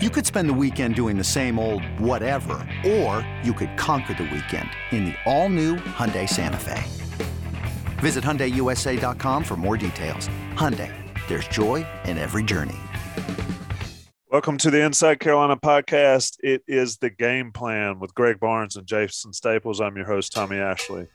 You could spend the weekend doing the same old whatever, or you could conquer the weekend in the all-new Hyundai Santa Fe. Visit HyundaiUSA.com for more details. Hyundai, there's joy in every journey. Welcome to the Inside Carolina podcast. It is the game plan with Greg Barnes and Jason Staples. I'm your host, Tommy Ashley.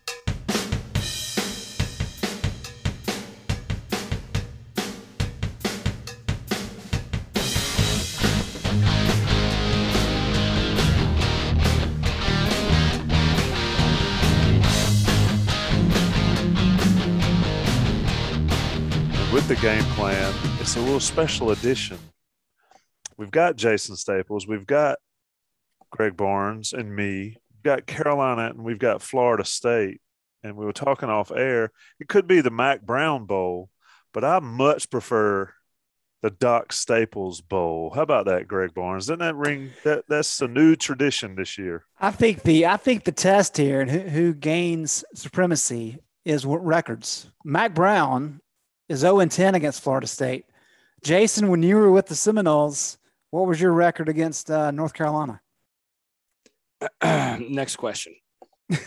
Game plan, it's a little special edition. We've got Jason Staples, we've got Greg Barnes and me, we've got Carolina, and we've got Florida State. And we were talking off air. It could be the Mack Brown Bowl, but I much prefer the Doc Staples Bowl. How about that, Greg Barnes? Doesn't that ring? That that's a new tradition this year. I think the I think the test here and who, who gains supremacy is records. Mack Brown is 0 10 against Florida State. Jason, when you were with the Seminoles, what was your record against uh, North Carolina? Next question. Are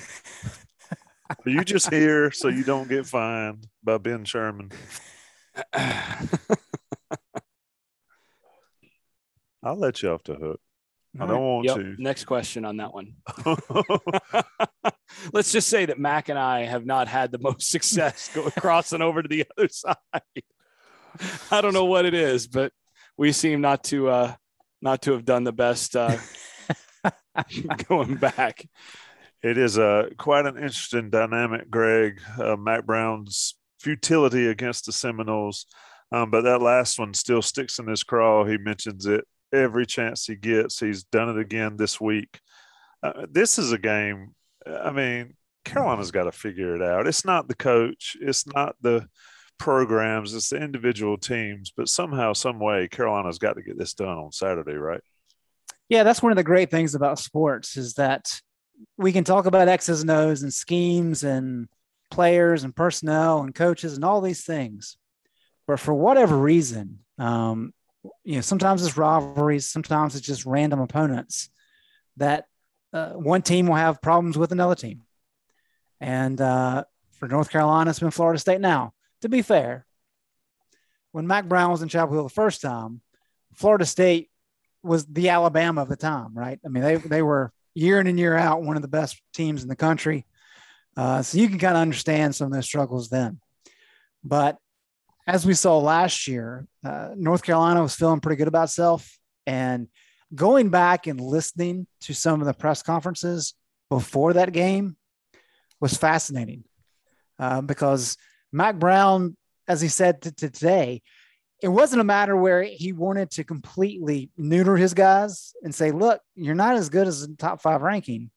you just here so you don't get fined by Ben Sherman? I'll let you off the hook. I don't want yep. to. Next question on that one. Let's just say that Mack and I have not had the most success crossing over to the other side. I don't know what it is, but we seem not to uh, not to have done the best uh, going back. It is a uh, quite an interesting dynamic, Greg. Uh, Mack Brown's futility against the Seminoles, um, but that last one still sticks in his craw. He mentions it every chance he gets. He's done it again this week. Uh, this is a game. I mean, Carolina's got to figure it out. It's not the coach. It's not the programs. It's the individual teams. But somehow, some way, Carolina's got to get this done on Saturday, right? Yeah, that's one of the great things about sports is that we can talk about X's and O's and schemes and players and personnel and coaches and all these things. But for whatever reason, um, you know, sometimes it's rivalries, sometimes it's just random opponents that uh, one team will have problems with another team. And uh, for North Carolina, it's been Florida State. Now, to be fair, when Mack Brown was in Chapel Hill the first time, Florida State was the Alabama of the time, right? I mean, they, they were year in and year out one of the best teams in the country. Uh, so you can kind of understand some of those struggles then. But as we saw last year, uh, North Carolina was feeling pretty good about itself. And going back and listening to some of the press conferences before that game was fascinating uh, because Mack Brown, as he said to, to today, it wasn't a matter where he wanted to completely neuter his guys and say, look, you're not as good as the top five ranking.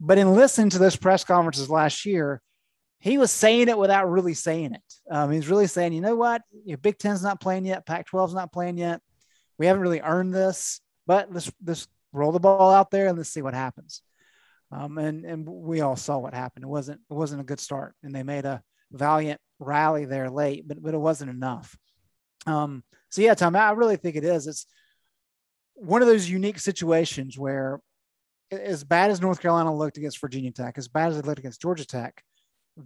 But in listening to those press conferences last year, he was saying it without really saying it. Um, he's really saying, you know what, Your Big Ten's not playing yet, Pac-12's not playing yet. We haven't really earned this, but let's let's roll the ball out there and let's see what happens. Um, and and we all saw what happened. It wasn't it wasn't a good start, and they made a valiant rally there late, but but it wasn't enough. Um, so yeah, Tom, I really think it is. It's one of those unique situations where, as bad as North Carolina looked against Virginia Tech, as bad as they looked against Georgia Tech,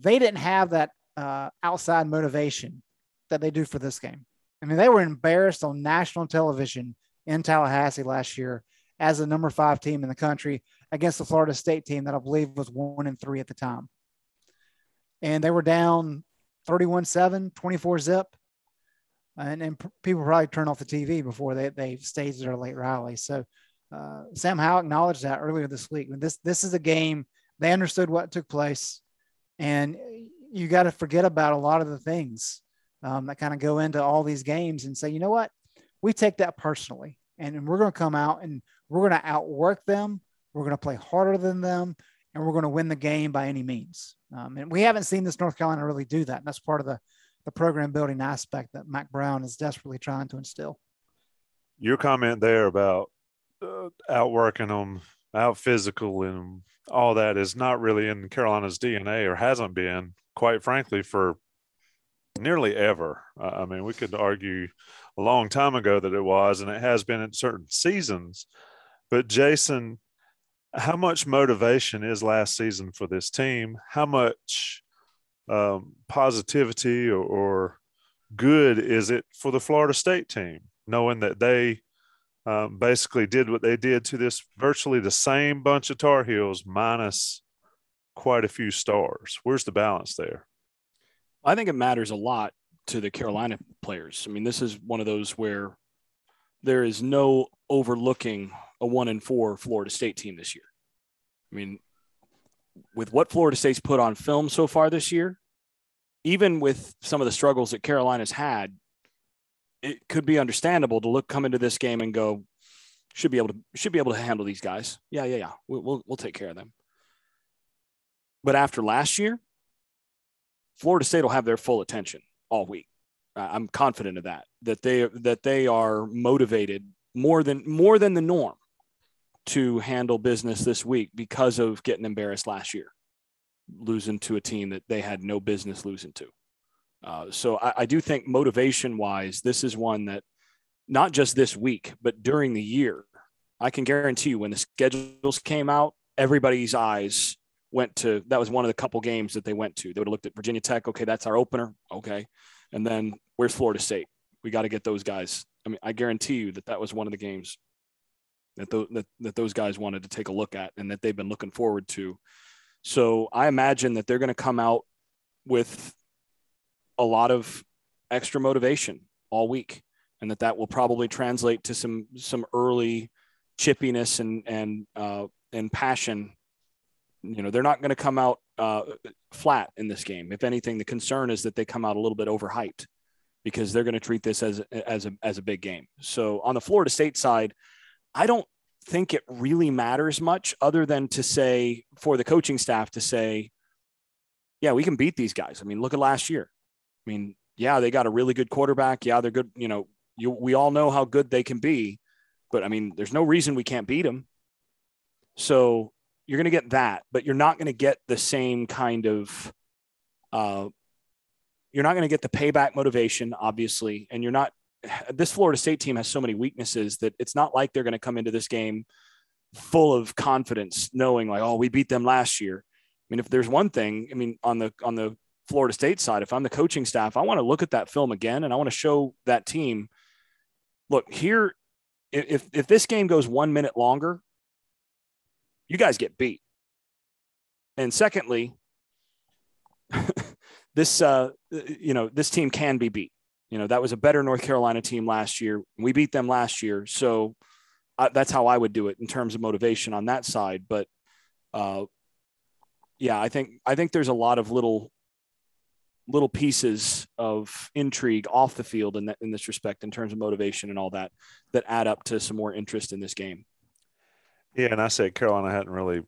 they didn't have that uh, outside motivation that they do for this game. I mean, they were embarrassed on national television in Tallahassee last year as the number five team in the country against the Florida State team that I believe was one and three at the time. And they were down 31 7, 24 zip. And, and people probably turn off the TV before they, they staged their late rally. So uh, Sam Howell acknowledged that earlier this week. This, this is a game. They understood what took place. And you got to forget about a lot of the things um, that kind of go into all these games and say, you know what, we take that personally, and we're going to come out and we're going to outwork them. We're going to play harder than them, and we're going to win the game by any means. Um, and we haven't seen this North Carolina really do that. And that's part of the the program building aspect that Mack Brown is desperately trying to instill. Your comment there about uh, outworking them, out physical, and all that is not really in Carolina's DNA or hasn't been quite frankly, for nearly ever. Uh, I mean, we could argue a long time ago that it was, and it has been in certain seasons. But Jason, how much motivation is last season for this team? How much um, positivity or, or, good is it for the Florida State team, knowing that they um, basically did what they did to this virtually the same bunch of Tar Heels minus quite a few stars? Where's the balance there? I think it matters a lot to the Carolina players. I mean, this is one of those where there is no overlooking a one and four Florida State team this year. I mean, with what Florida State's put on film so far this year, even with some of the struggles that Carolina's had, it could be understandable to look come into this game and go, should be able to should be able to handle these guys. Yeah, yeah, yeah. We'll we'll, we'll take care of them. But after last year, Florida State will have their full attention all week. I'm confident of that. That they that they are motivated more than more than the norm to handle business this week because of getting embarrassed last year, losing to a team that they had no business losing to. Uh, so I, I do think motivation wise, this is one that not just this week, but during the year, I can guarantee you when the schedules came out, everybody's eyes went to that was one of the couple games that they went to. They would have looked at Virginia Tech. Okay, that's our opener. Okay, and then where's Florida State? We got to get those guys. I mean, I guarantee you that that was one of the games that, th- that that those guys wanted to take a look at and that they've been looking forward to. So I imagine that they're going to come out with a lot of extra motivation all week, and that that will probably translate to some some early chippiness and and uh, and passion you know they're not going to come out uh, flat in this game. If anything, the concern is that they come out a little bit overhyped because they're going to treat this as as a as a big game. So on the Florida State side, I don't think it really matters much, other than to say for the coaching staff to say, yeah, we can beat these guys. I mean, look at last year. I mean, yeah, they got a really good quarterback. Yeah, they're good. You know, you, we all know how good they can be, but I mean, there's no reason we can't beat them. So you're going to get that, but you're not going to get the same kind of, uh, you're not going to get the payback motivation, obviously. And you're not, this Florida State team has so many weaknesses that it's not like they're going to come into this game full of confidence, knowing like, oh, we beat them last year. I mean, if there's one thing, I mean, on the, on the Florida State side, if I'm the coaching staff, I want to look at that film again and I want to show that team, look here, if, if this game goes one minute longer, you guys get beat. And secondly, this uh, you know this team can be beat. You know that was a better North Carolina team last year. We beat them last year, so uh, that's how I would do it in terms of motivation on that side. But uh, yeah, I think I think there's a lot of little little pieces of intrigue off the field in that in this respect in terms of motivation and all that that add up to some more interest in this game. Yeah, and I said Carolina hadn't really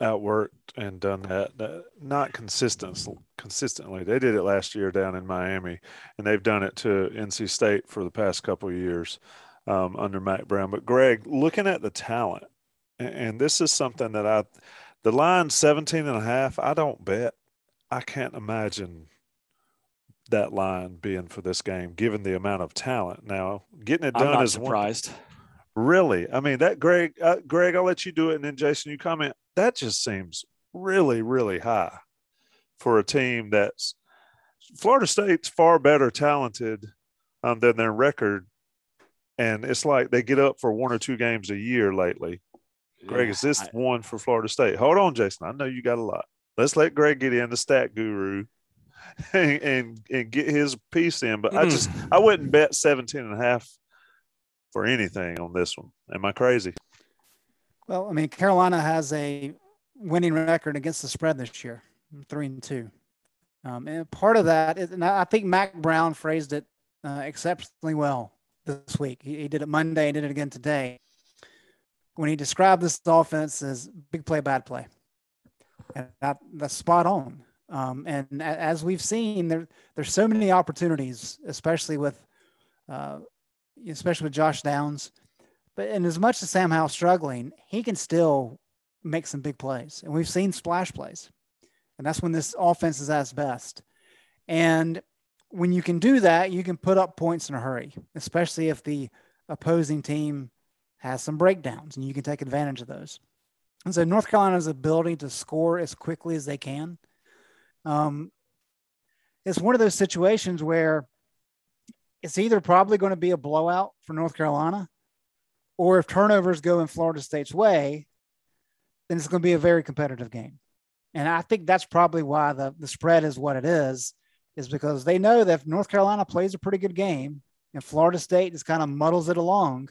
outworked and done that, that not consistent consistently. They did it last year down in Miami, and they've done it to NC State for the past couple of years um, under Mack Brown. But Greg, looking at the talent, and this is something that I, the line 17 and a half, I don't bet. I can't imagine that line being for this game, given the amount of talent. Now, getting it done is surprised. One, Really? I mean, that Greg, uh, Greg, I'll let you do it, and then Jason, you comment. That just seems really, really high for a team that's Florida State's far better talented um, than their record, and it's like they get up for one or two games a year lately. Greg, yeah, is this I, one for Florida State? Hold on, Jason. I know you got a lot. Let's let Greg get in the stat guru and and, and get his piece in. But mm. I just I wouldn't bet 17 and a half for anything on this one. Am I crazy? Well, I mean, Carolina has a winning record against the spread this year, three and two. Um, and part of that is, and I think Mack Brown phrased it uh, exceptionally well this week. He, he, did it Monday and did it again today. When he described this offense as big play, bad play, and that, that's spot on. Um, and as we've seen, there there's so many opportunities, especially with uh, especially with Josh Downs. But and as much as Sam Howell's struggling, he can still make some big plays, and we've seen splash plays, and that's when this offense is at its best. And when you can do that, you can put up points in a hurry, especially if the opposing team has some breakdowns and you can take advantage of those. And so North Carolina's ability to score as quickly as they can. Um, it's one of those situations where it's either probably going to be a blowout for North Carolina, or if turnovers go in Florida State's way, then it's going to be a very competitive game. And I think that's probably why the, the spread is what it is, is because they know that if North Carolina plays a pretty good game and Florida State just kind of muddles it along,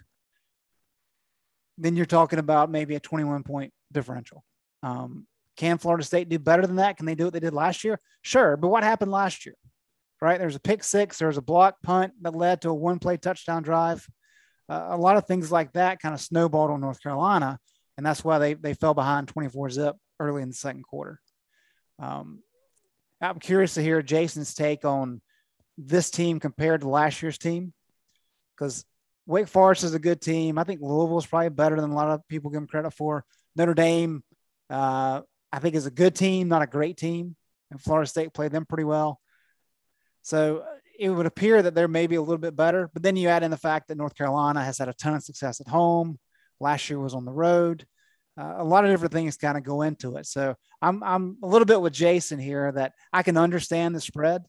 then you're talking about maybe a 21 point differential. Um, can Florida State do better than that? Can they do what they did last year? Sure. But what happened last year? Right? There's a pick six, there's a block punt that led to a one play touchdown drive. Uh, a lot of things like that kind of snowballed on North Carolina. And that's why they, they fell behind 24 zip early in the second quarter. Um, I'm curious to hear Jason's take on this team compared to last year's team because Wake Forest is a good team. I think Louisville is probably better than a lot of people give them credit for. Notre Dame, uh, I think, is a good team, not a great team. And Florida State played them pretty well. So it would appear that they're maybe a little bit better. But then you add in the fact that North Carolina has had a ton of success at home. Last year was on the road. Uh, a lot of different things kind of go into it. So I'm I'm a little bit with Jason here that I can understand the spread,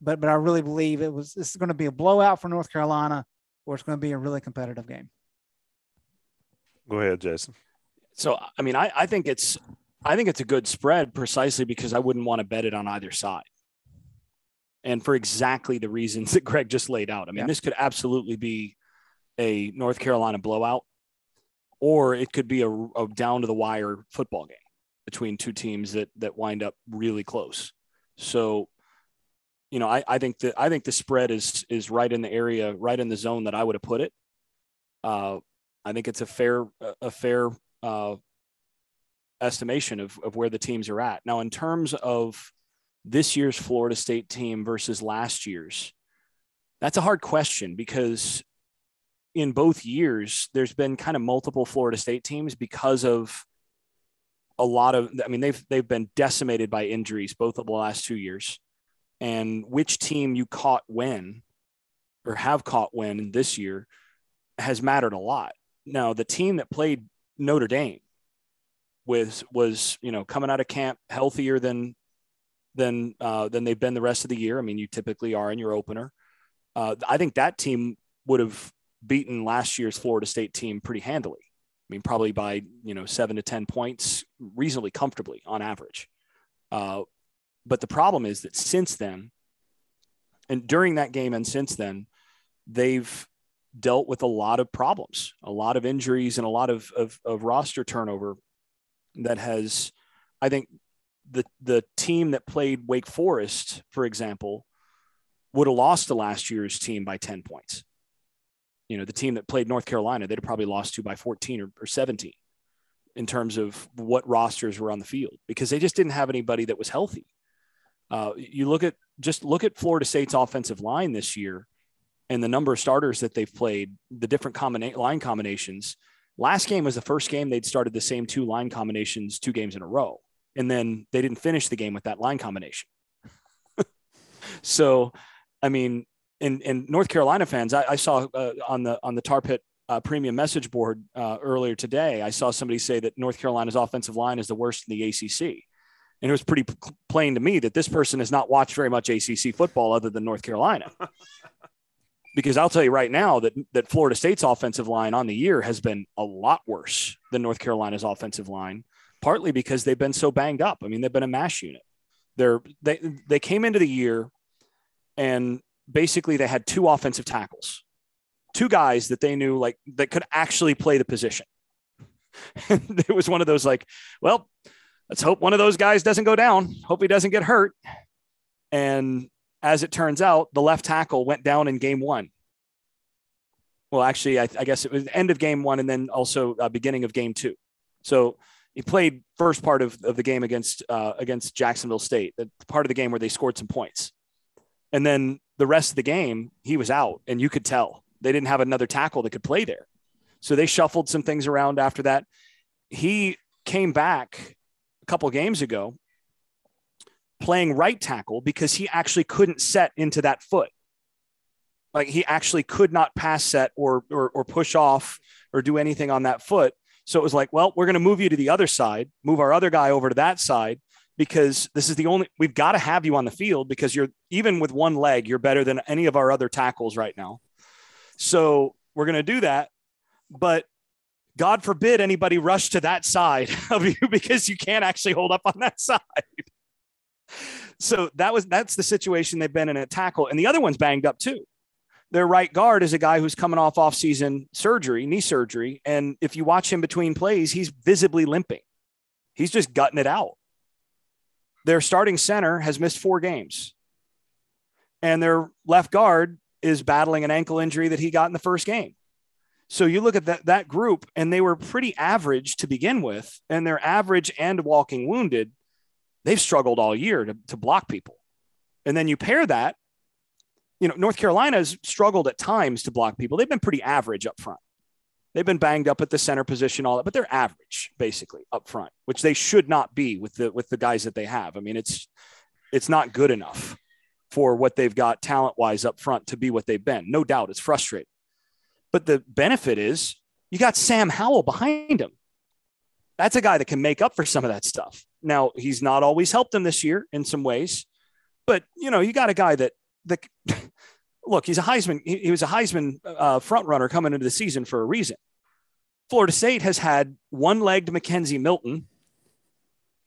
but but I really believe it was this is going to be a blowout for North Carolina or it's going to be a really competitive game. Go ahead, Jason. So, I mean, I, I think it's, I think it's a good spread precisely because I wouldn't want to bet it on either side. And for exactly the reasons that Greg just laid out. I mean, yeah. this could absolutely be a North Carolina blowout, or it could be a, a down to the wire football game between two teams that that wind up really close. So you know, I, I think that I think the spread is is right in the area, right in the zone that I would have put it. Uh, I think it's a fair a fair uh, estimation of of where the teams are at now in terms of this year's Florida State team versus last year's. That's a hard question because in both years there's been kind of multiple Florida State teams because of a lot of I mean they've they've been decimated by injuries both of the last two years and which team you caught when or have caught when this year has mattered a lot. Now, the team that played Notre Dame was was you know coming out of camp healthier than than uh, than they've been the rest of the year. I mean, you typically are in your opener. Uh, I think that team would have beaten last year's Florida State team pretty handily. I mean, probably by you know seven to ten points, reasonably comfortably on average. Uh, but the problem is that since then, and during that game and since then, they've dealt with a lot of problems, a lot of injuries, and a lot of, of, of roster turnover that has, I think, the the team that played Wake Forest, for example, would have lost to last year's team by 10 points. You know, the team that played North Carolina, they'd have probably lost to by 14 or, or 17 in terms of what rosters were on the field because they just didn't have anybody that was healthy. Uh, you look at just look at Florida State's offensive line this year and the number of starters that they've played, the different combina- line combinations. Last game was the first game they'd started the same two line combinations two games in a row. And then they didn't finish the game with that line combination. so, I mean, in, in North Carolina fans, I, I saw uh, on the on the Tar Pit uh, premium message board uh, earlier today, I saw somebody say that North Carolina's offensive line is the worst in the ACC. And it was pretty plain to me that this person has not watched very much ACC football other than North Carolina. because I'll tell you right now that that Florida State's offensive line on the year has been a lot worse than North Carolina's offensive line, partly because they've been so banged up. I mean, they've been a mash unit. They're they they came into the year and basically they had two offensive tackles, two guys that they knew like that could actually play the position. it was one of those like, well, let's hope one of those guys doesn't go down. Hope he doesn't get hurt. And as it turns out, the left tackle went down in game one. Well, actually, I, I guess it was end of game one and then also uh, beginning of game two. So he played first part of, of the game against uh, against Jacksonville State, the part of the game where they scored some points. And then the rest of the game, he was out, and you could tell they didn't have another tackle that could play there. So they shuffled some things around after that. He came back a couple games ago playing right tackle because he actually couldn't set into that foot. Like he actually could not pass set or, or, or push off or do anything on that foot. So it was like, well, we're going to move you to the other side, move our other guy over to that side because this is the only we've got to have you on the field because you're even with one leg, you're better than any of our other tackles right now. So we're going to do that. But God forbid anybody rush to that side of you because you can't actually hold up on that side. So that was that's the situation they've been in at tackle, and the other one's banged up too. Their right guard is a guy who's coming off off-season surgery, knee surgery, and if you watch him between plays, he's visibly limping. He's just gutting it out. Their starting center has missed four games, and their left guard is battling an ankle injury that he got in the first game. So you look at that, that group, and they were pretty average to begin with, and they're average and walking wounded. They've struggled all year to, to block people. And then you pair that, you know, North Carolina's struggled at times to block people. They've been pretty average up front. They've been banged up at the center position, all that, but they're average basically up front, which they should not be with the with the guys that they have. I mean, it's it's not good enough for what they've got talent wise up front to be what they've been. No doubt, it's frustrating. But the benefit is you got Sam Howell behind him. That's a guy that can make up for some of that stuff. Now, he's not always helped them this year in some ways, but you know, you got a guy that the look, he's a Heisman. He, he was a Heisman uh, front runner coming into the season for a reason. Florida State has had one-legged McKenzie Milton.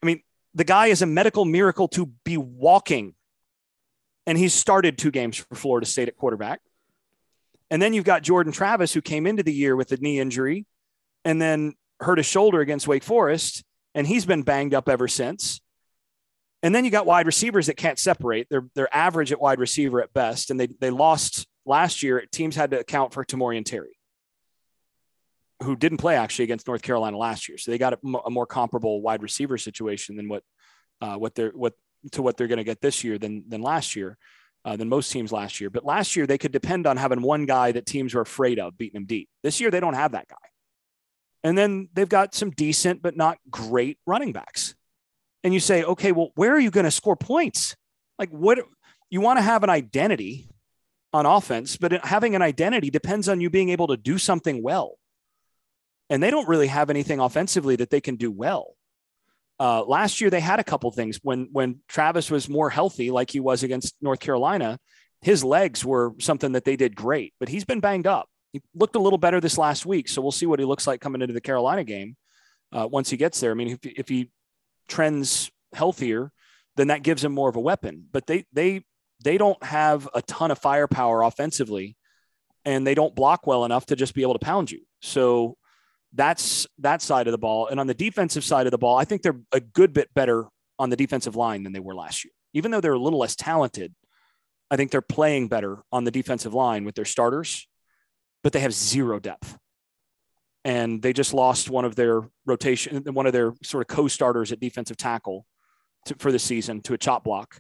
I mean, the guy is a medical miracle to be walking, and he's started two games for Florida State at quarterback. And then you've got Jordan Travis, who came into the year with a knee injury and then hurt his shoulder against Wake Forest, and he's been banged up ever since. And then you got wide receivers that can't separate. They're they're average at wide receiver at best, and they they lost last year. Teams had to account for Tamorrion Terry, who didn't play actually against North Carolina last year. So they got a, a more comparable wide receiver situation than what uh, what they're what to what they're going to get this year than than last year uh, than most teams last year. But last year, they could depend on having one guy that teams were afraid of beating them deep. This year, they don't have that guy. And then they've got some decent, but not great running backs. And you say, okay, well, where are you going to score points? Like, what you want to have an identity on offense, but having an identity depends on you being able to do something well. And they don't really have anything offensively that they can do well. Uh, last year they had a couple things when when Travis was more healthy, like he was against North Carolina. His legs were something that they did great, but he's been banged up. He looked a little better this last week, so we'll see what he looks like coming into the Carolina game uh, once he gets there. I mean, if, if he trends healthier, then that gives him more of a weapon. But they they they don't have a ton of firepower offensively, and they don't block well enough to just be able to pound you. So that's that side of the ball. And on the defensive side of the ball, I think they're a good bit better on the defensive line than they were last year. Even though they're a little less talented, I think they're playing better on the defensive line with their starters, but they have zero depth. And they just lost one of their rotation, one of their sort of co-starters at defensive tackle to, for the season to a chop block.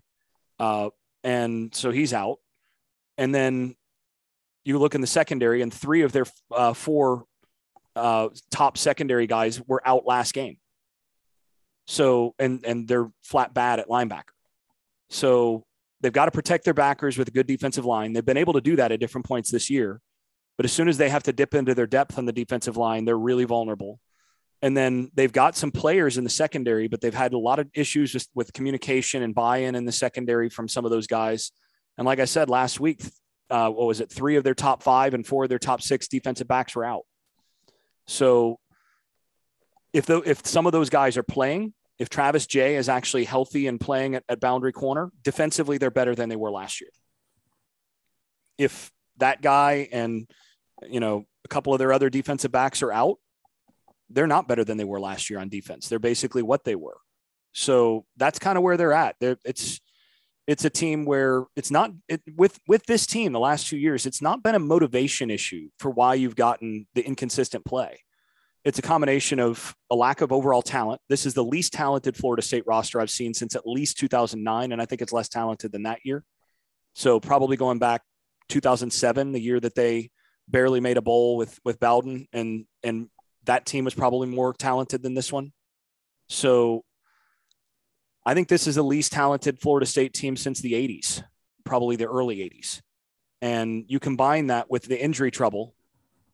Uh, and so he's out. And then you look in the secondary, and three of their uh, four uh, top secondary guys were out last game. So and and they're flat bad at linebacker. So they've got to protect their backers with a good defensive line. They've been able to do that at different points this year. But as soon as they have to dip into their depth on the defensive line, they're really vulnerable. And then they've got some players in the secondary, but they've had a lot of issues with, with communication and buy-in in the secondary from some of those guys. And like I said last week, uh, what was it? Three of their top five and four of their top six defensive backs were out. So if the, if some of those guys are playing, if Travis Jay is actually healthy and playing at, at boundary corner, defensively they're better than they were last year. If that guy and you know a couple of their other defensive backs are out, they're not better than they were last year on defense. They're basically what they were. So that's kind of where they're at. They're, it's it's a team where it's not it, with with this team the last two years it's not been a motivation issue for why you've gotten the inconsistent play it's a combination of a lack of overall talent this is the least talented florida state roster i've seen since at least 2009 and i think it's less talented than that year so probably going back 2007 the year that they barely made a bowl with with bowden and and that team was probably more talented than this one so I think this is the least talented Florida State team since the 80s, probably the early 80s. And you combine that with the injury trouble,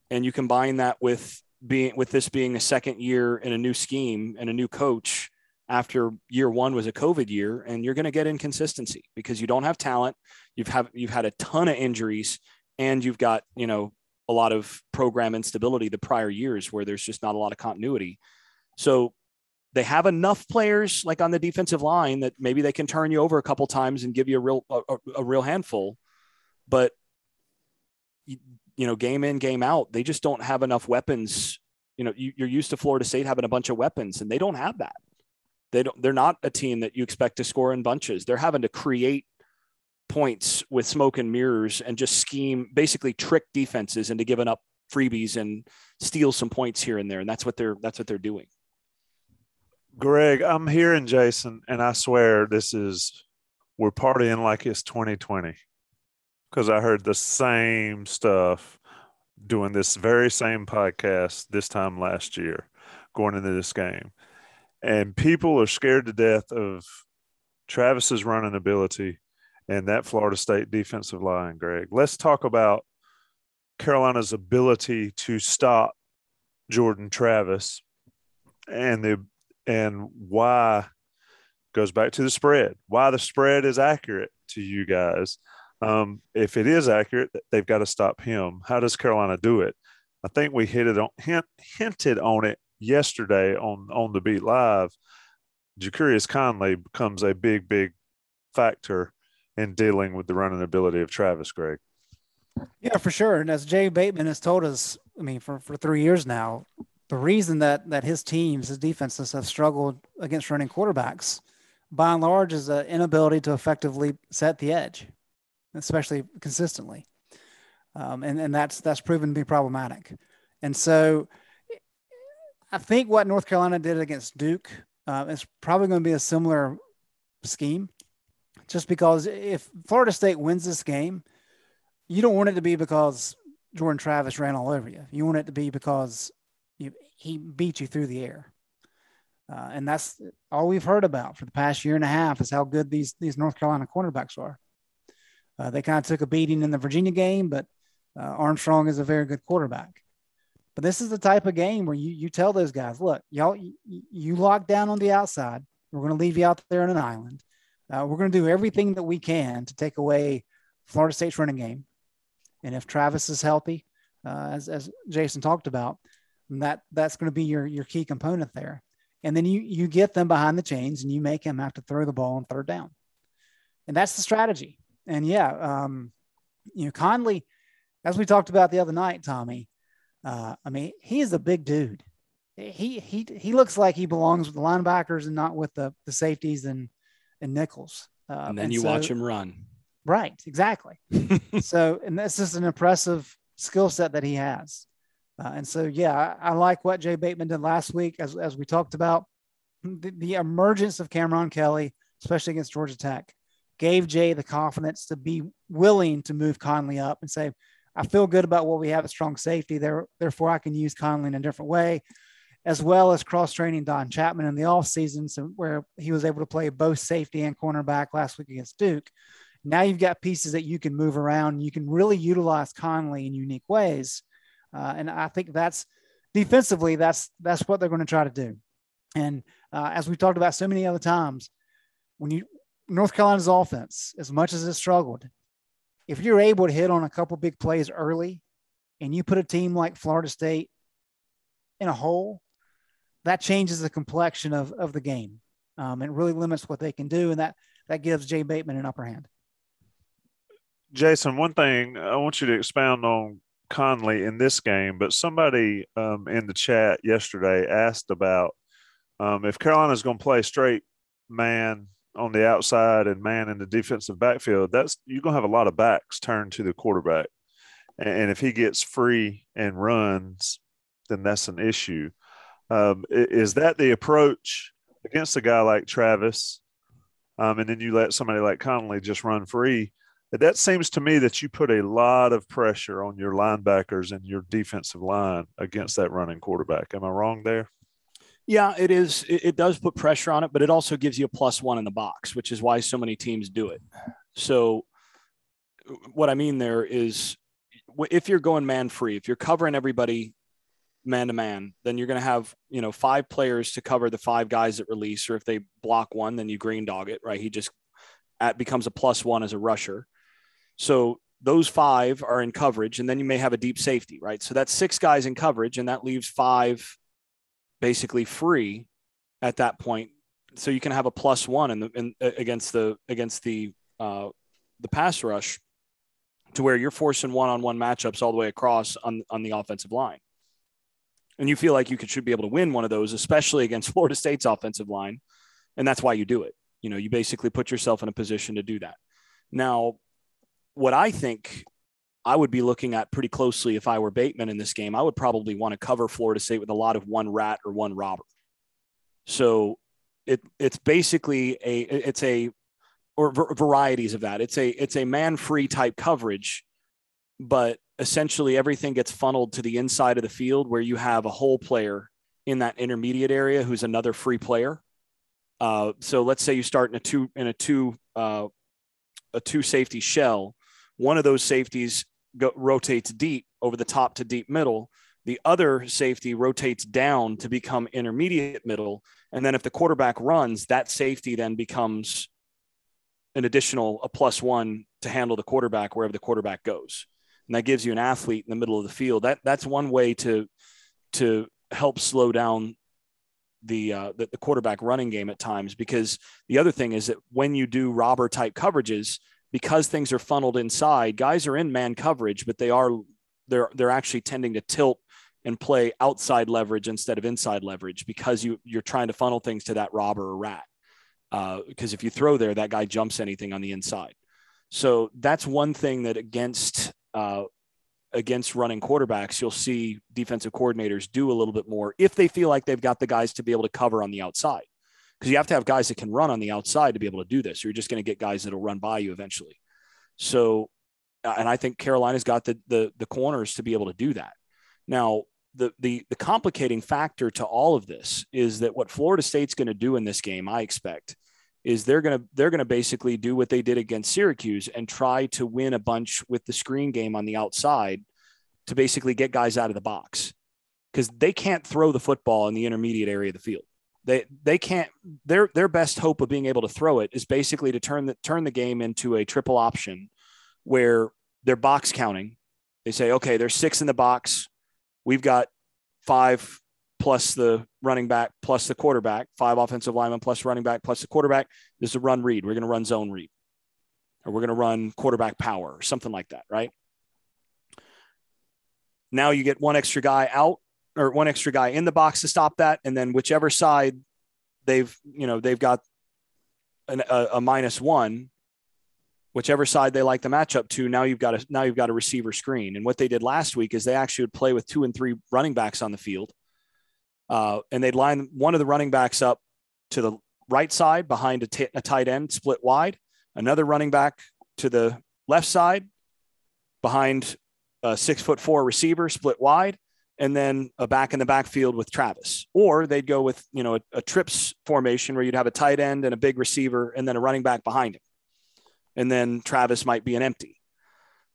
and you combine that with being with this being a second year in a new scheme and a new coach after year one was a COVID year, and you're going to get inconsistency because you don't have talent. You've have you've had a ton of injuries, and you've got you know a lot of program instability the prior years where there's just not a lot of continuity. So they have enough players like on the defensive line that maybe they can turn you over a couple times and give you a real a, a real handful, but you, you know game in game out they just don't have enough weapons. You know you, you're used to Florida State having a bunch of weapons and they don't have that. They don't. They're not a team that you expect to score in bunches. They're having to create points with smoke and mirrors and just scheme, basically trick defenses into giving up freebies and steal some points here and there. And that's what they're that's what they're doing. Greg, I'm hearing Jason, and I swear this is we're partying like it's 2020 because I heard the same stuff doing this very same podcast this time last year going into this game and people are scared to death of Travis's running ability and that Florida State defensive line, Greg. Let's talk about Carolina's ability to stop Jordan Travis and the and why goes back to the spread. Why the spread is accurate to you guys. Um, if it is accurate, they've got to stop him. How does Carolina do it? I think we hit it on hint, hinted on it yesterday on on the beat live, Ja'Qurious Conley becomes a big, big factor in dealing with the running ability of Travis Greg. Yeah, for sure. And as Jay Bateman has told us, I mean, for, for three years now, the reason that that his teams, his defenses have struggled against running quarterbacks, by and large, is an inability to effectively set the edge, especially consistently. Um, and, and that's that's proven to be problematic. And so I think what North Carolina did against Duke uh, is probably going to be a similar scheme, just because if Florida State wins this game, you don't want it to be because Jordan Travis ran all over you. You want it to be because you, he beat you through the air. Uh, and that's all we've heard about for the past year and a half is how good these these North Carolina cornerbacks are. Uh, they kind of took a beating in the Virginia game, but uh, Armstrong is a very good quarterback. But this is the type of game where you you tell those guys, look, y'all, you, you lock down on the outside. We're going to leave you out there on an island. Uh, we're going to do everything that we can to take away Florida State's running game. And if Travis is healthy, uh, as, as Jason talked about, that that's going to be your your key component there. And then you you get them behind the chains and you make them have to throw the ball on third down. And that's the strategy. And yeah, um, you know, Conley, as we talked about the other night, Tommy, uh, I mean, he is a big dude. He he he looks like he belongs with the linebackers and not with the the safeties and and nickels. Uh, and then and you so, watch him run. Right, exactly. so, and this is an impressive skill set that he has. Uh, and so, yeah, I, I, like what Jay Bateman did last week, as as we talked about. The, the emergence of Cameron Kelly, especially against Georgia Tech, gave Jay the confidence to be willing to move Conley up and say, I feel good about what we have at strong safety. There, therefore, I can use Conley in a different way, as well as cross training Don Chapman in the off season, so where he was able to play both safety and cornerback last week against Duke. Now you've got pieces that you can move around. You can really utilize Conley in unique ways, uh, and I think that's defensively that's that's what they're going to try to do. And uh, as we've talked about so many other times, when you North Carolina's offense, as much as it struggled, if you're able to hit on a couple big plays early and you put a team like Florida State in a hole, that changes the complexion of, of the game. Um, and really limits what they can do. And that, that gives Jay Bateman an upper hand. Jason, one thing I want you to expound on Conley in this game, but somebody um, in the chat yesterday asked about um, if Carolina's going to play straight man on the outside and man in the defensive backfield, that's you're gonna have a lot of backs turned to the quarterback. And if he gets free and runs, then that's an issue. Um, is that the approach against a guy like Travis? Um, and then you let somebody like Conley just run free. That seems to me that you put a lot of pressure on your linebackers and your defensive line against that running quarterback. Am I wrong there? Yeah, it is. It, it does put pressure on it, but it also gives you a plus one in the box, which is why so many teams do it. So, what I mean there is if you're going man free, if you're covering everybody man to man, then you're going to have, you know, five players to cover the five guys that release, or if they block one, then you green dog it, right? He just at, becomes a plus one as a rusher. So those five are in coverage, and then you may have a deep safety, right? So that's six guys in coverage, and that leaves five basically free at that point. So you can have a plus one in the in, against the against the uh, the pass rush to where you're forcing one-on-one matchups all the way across on on the offensive line and you feel like you could, should be able to win one of those, especially against Florida State's offensive line. And that's why you do it. You know, you basically put yourself in a position to do that. Now, what I think I would be looking at pretty closely if I were Bateman in this game, I would probably want to cover Florida State with a lot of one rat or one robber. So it it's basically a it's a or varieties of that. It's a it's a man free type coverage, but essentially everything gets funneled to the inside of the field where you have a whole player in that intermediate area who's another free player. Uh, so let's say you start in a two in a two uh, a two safety shell. One of those safeties go, rotates deep over the top to deep middle. The other safety rotates down to become intermediate middle. And then if the quarterback runs, that safety then becomes an additional a plus one to handle the quarterback wherever the quarterback goes and that gives you an athlete in the middle of the field. That that's one way to to help slow down the, uh, the, the quarterback running game at times. Because the other thing is that when you do robber type coverages, because things are funneled inside, guys are in man coverage, but they are they're they're actually tending to tilt and play outside leverage instead of inside leverage because you you're trying to funnel things to that robber or rat. Because uh, if you throw there, that guy jumps anything on the inside. So that's one thing that against uh, against running quarterbacks, you'll see defensive coordinators do a little bit more if they feel like they've got the guys to be able to cover on the outside. Because you have to have guys that can run on the outside to be able to do this. You're just going to get guys that'll run by you eventually. So, uh, and I think Carolina's got the, the the corners to be able to do that. Now, the the the complicating factor to all of this is that what Florida State's going to do in this game, I expect, is they're going to they're going to basically do what they did against Syracuse and try to win a bunch with the screen game on the outside to basically get guys out of the box because they can't throw the football in the intermediate area of the field. They they can't their their best hope of being able to throw it is basically to turn the turn the game into a triple option where they're box counting. They say, okay, there's six in the box. We've got five plus the running back plus the quarterback, five offensive linemen plus running back plus the quarterback. This is a run read. We're going to run zone read, or we're going to run quarterback power, or something like that, right? Now you get one extra guy out or one extra guy in the box to stop that, and then whichever side they've you know they've got an, a, a minus one whichever side they like the matchup to now you've got a now you've got a receiver screen and what they did last week is they actually would play with two and three running backs on the field uh, and they'd line one of the running backs up to the right side behind a, t- a tight end split wide, another running back to the left side behind a six foot four receiver split wide, and then a back in the backfield with Travis. Or they'd go with, you know, a, a, trips formation where you'd have a tight end and a big receiver and then a running back behind him. And then Travis might be an empty.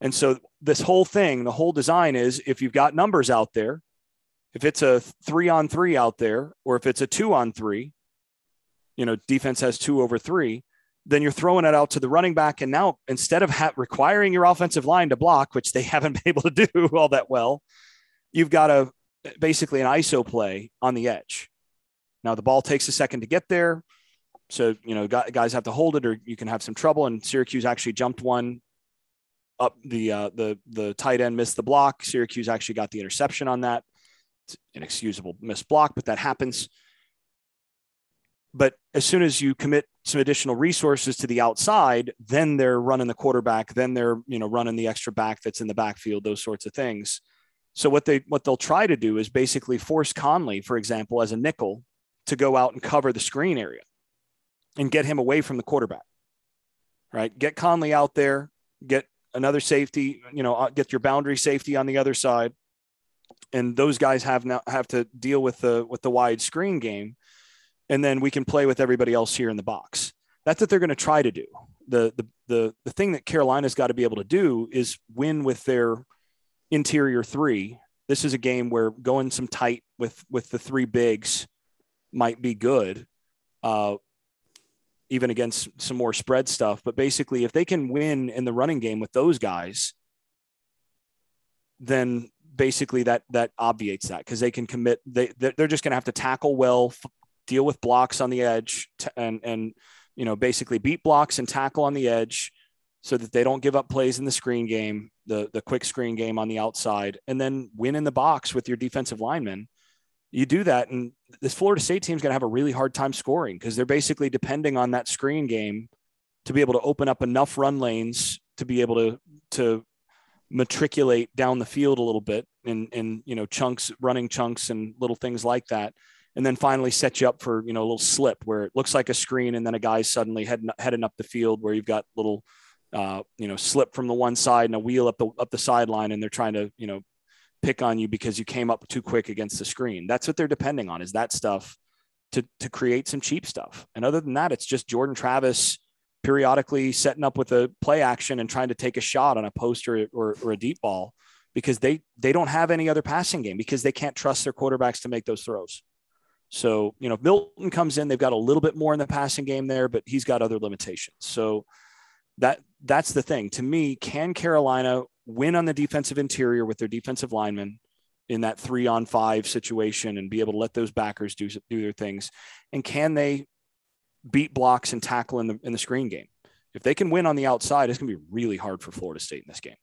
And so this whole thing, the whole design is if you've got numbers out there, if it's a three on three out there, or if it's a two on three, you know, defense has two over three, then you're throwing it out to the running back. And now instead of ha- requiring your offensive line to block, which they haven't been able to do all that well, you've got a basically an ISO play on the edge. Now the ball takes a second to get there. So, you know, guys have to hold it or you can have some trouble. And Syracuse actually jumped one up the, uh, the, the tight end missed the block. Syracuse actually got the interception on that inexcusable missed block, but that happens. But as soon as you commit some additional resources to the outside, then they're running the quarterback, then they're you know running the extra back that's in the backfield, those sorts of things. So what they what they'll try to do is basically force Conley, for example, as a nickel, to go out and cover the screen area and get him away from the quarterback. Right? Get Conley out there, get another safety, you know, uh, get your boundary safety on the other side, and those guys have now have to deal with the with the wide screen game, and then we can play with everybody else here in the box. That's what they're going to try to do. The the the the thing that Carolina's got to be able to do is win with their interior three. This is a game where going some tight with with the three bigs might be good. Uh, even against some more spread stuff. But basically, if they can win in the running game with those guys, then basically that that obviates that because they can commit. They they're just going to have to tackle well, deal with blocks on the edge, and and you know basically beat blocks and tackle on the edge, so that they don't give up plays in the screen game, the the quick screen game on the outside, and then win in the box with your defensive linemen you do that and this Florida State team is going to have a really hard time scoring because they're basically depending on that screen game to be able to open up enough run lanes to be able to to matriculate down the field a little bit in in you know chunks running chunks and little things like that and then finally set you up for you know a little slip where it looks like a screen and then a guy's suddenly heading heading up the field where you've got little uh, you know slip from the one side and a wheel up the up the sideline and they're trying to you know pick on you because you came up too quick against the screen. That's what they're depending on is that stuff to, to create some cheap stuff. And other than that, it's just Jordan Travis periodically setting up with a play action and trying to take a shot on a post or, or, or a deep ball because they, they don't have any other passing game because they can't trust their quarterbacks to make those throws. So, you know, Milton comes in, they've got a little bit more in the passing game there, but he's got other limitations. So that that's the thing. To me, can Carolina win on the defensive interior with their defensive linemen in that three on five situation and be able to let those backers do, do their things? And can they beat blocks and tackle in the, in the screen game? If they can win on the outside, it's going to be really hard for Florida State in this game.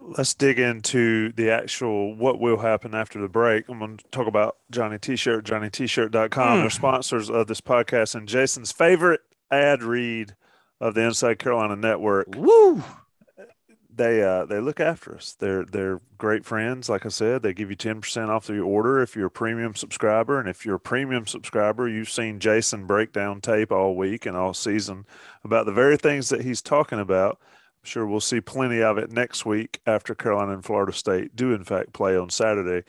Let's dig into the actual what will happen after the break. I'm going to talk about Johnny T-shirt, johnnytshirt.com. Mm. They're sponsors of this podcast and Jason's favorite ad read of the Inside Carolina Network. Woo! They uh, they look after us. They're they're great friends. Like I said, they give you ten percent off your order if you're a premium subscriber. And if you're a premium subscriber, you've seen Jason break down tape all week and all season about the very things that he's talking about. I'm sure we'll see plenty of it next week after Carolina and Florida State do in fact play on Saturday.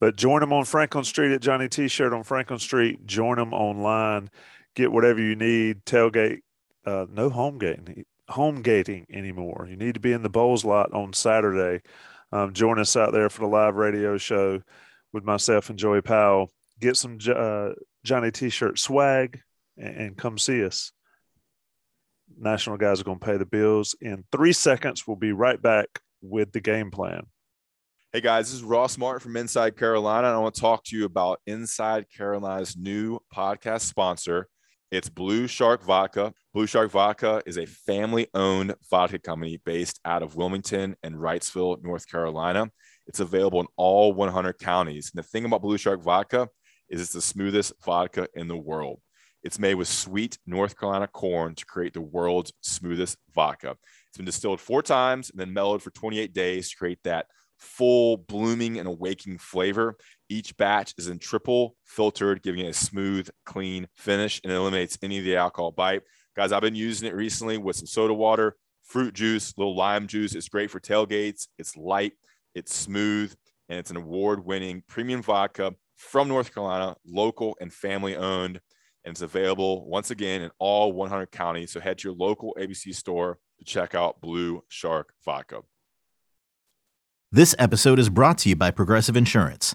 But join them on Franklin Street at Johnny T-shirt on Franklin Street. Join them online. Get whatever you need. Tailgate. Uh, no home game home gating anymore. You need to be in the Bowles lot on Saturday. Um, join us out there for the live radio show with myself and Joey Powell. Get some uh, Johnny T-shirt swag and, and come see us. National guys are going to pay the bills in three seconds. We'll be right back with the game plan. Hey guys, this is Ross Martin from Inside Carolina. And I want to talk to you about Inside Carolina's new podcast sponsor, it's Blue Shark Vodka. Blue Shark Vodka is a family owned vodka company based out of Wilmington and Wrightsville, North Carolina. It's available in all 100 counties. And the thing about Blue Shark Vodka is it's the smoothest vodka in the world. It's made with sweet North Carolina corn to create the world's smoothest vodka. It's been distilled four times and then mellowed for 28 days to create that full blooming and awakening flavor. Each batch is in triple filtered, giving it a smooth, clean finish and eliminates any of the alcohol bite. Guys, I've been using it recently with some soda water, fruit juice, little lime juice. It's great for tailgates. It's light, it's smooth, and it's an award winning premium vodka from North Carolina, local and family owned. And it's available once again in all 100 counties. So head to your local ABC store to check out Blue Shark Vodka. This episode is brought to you by Progressive Insurance.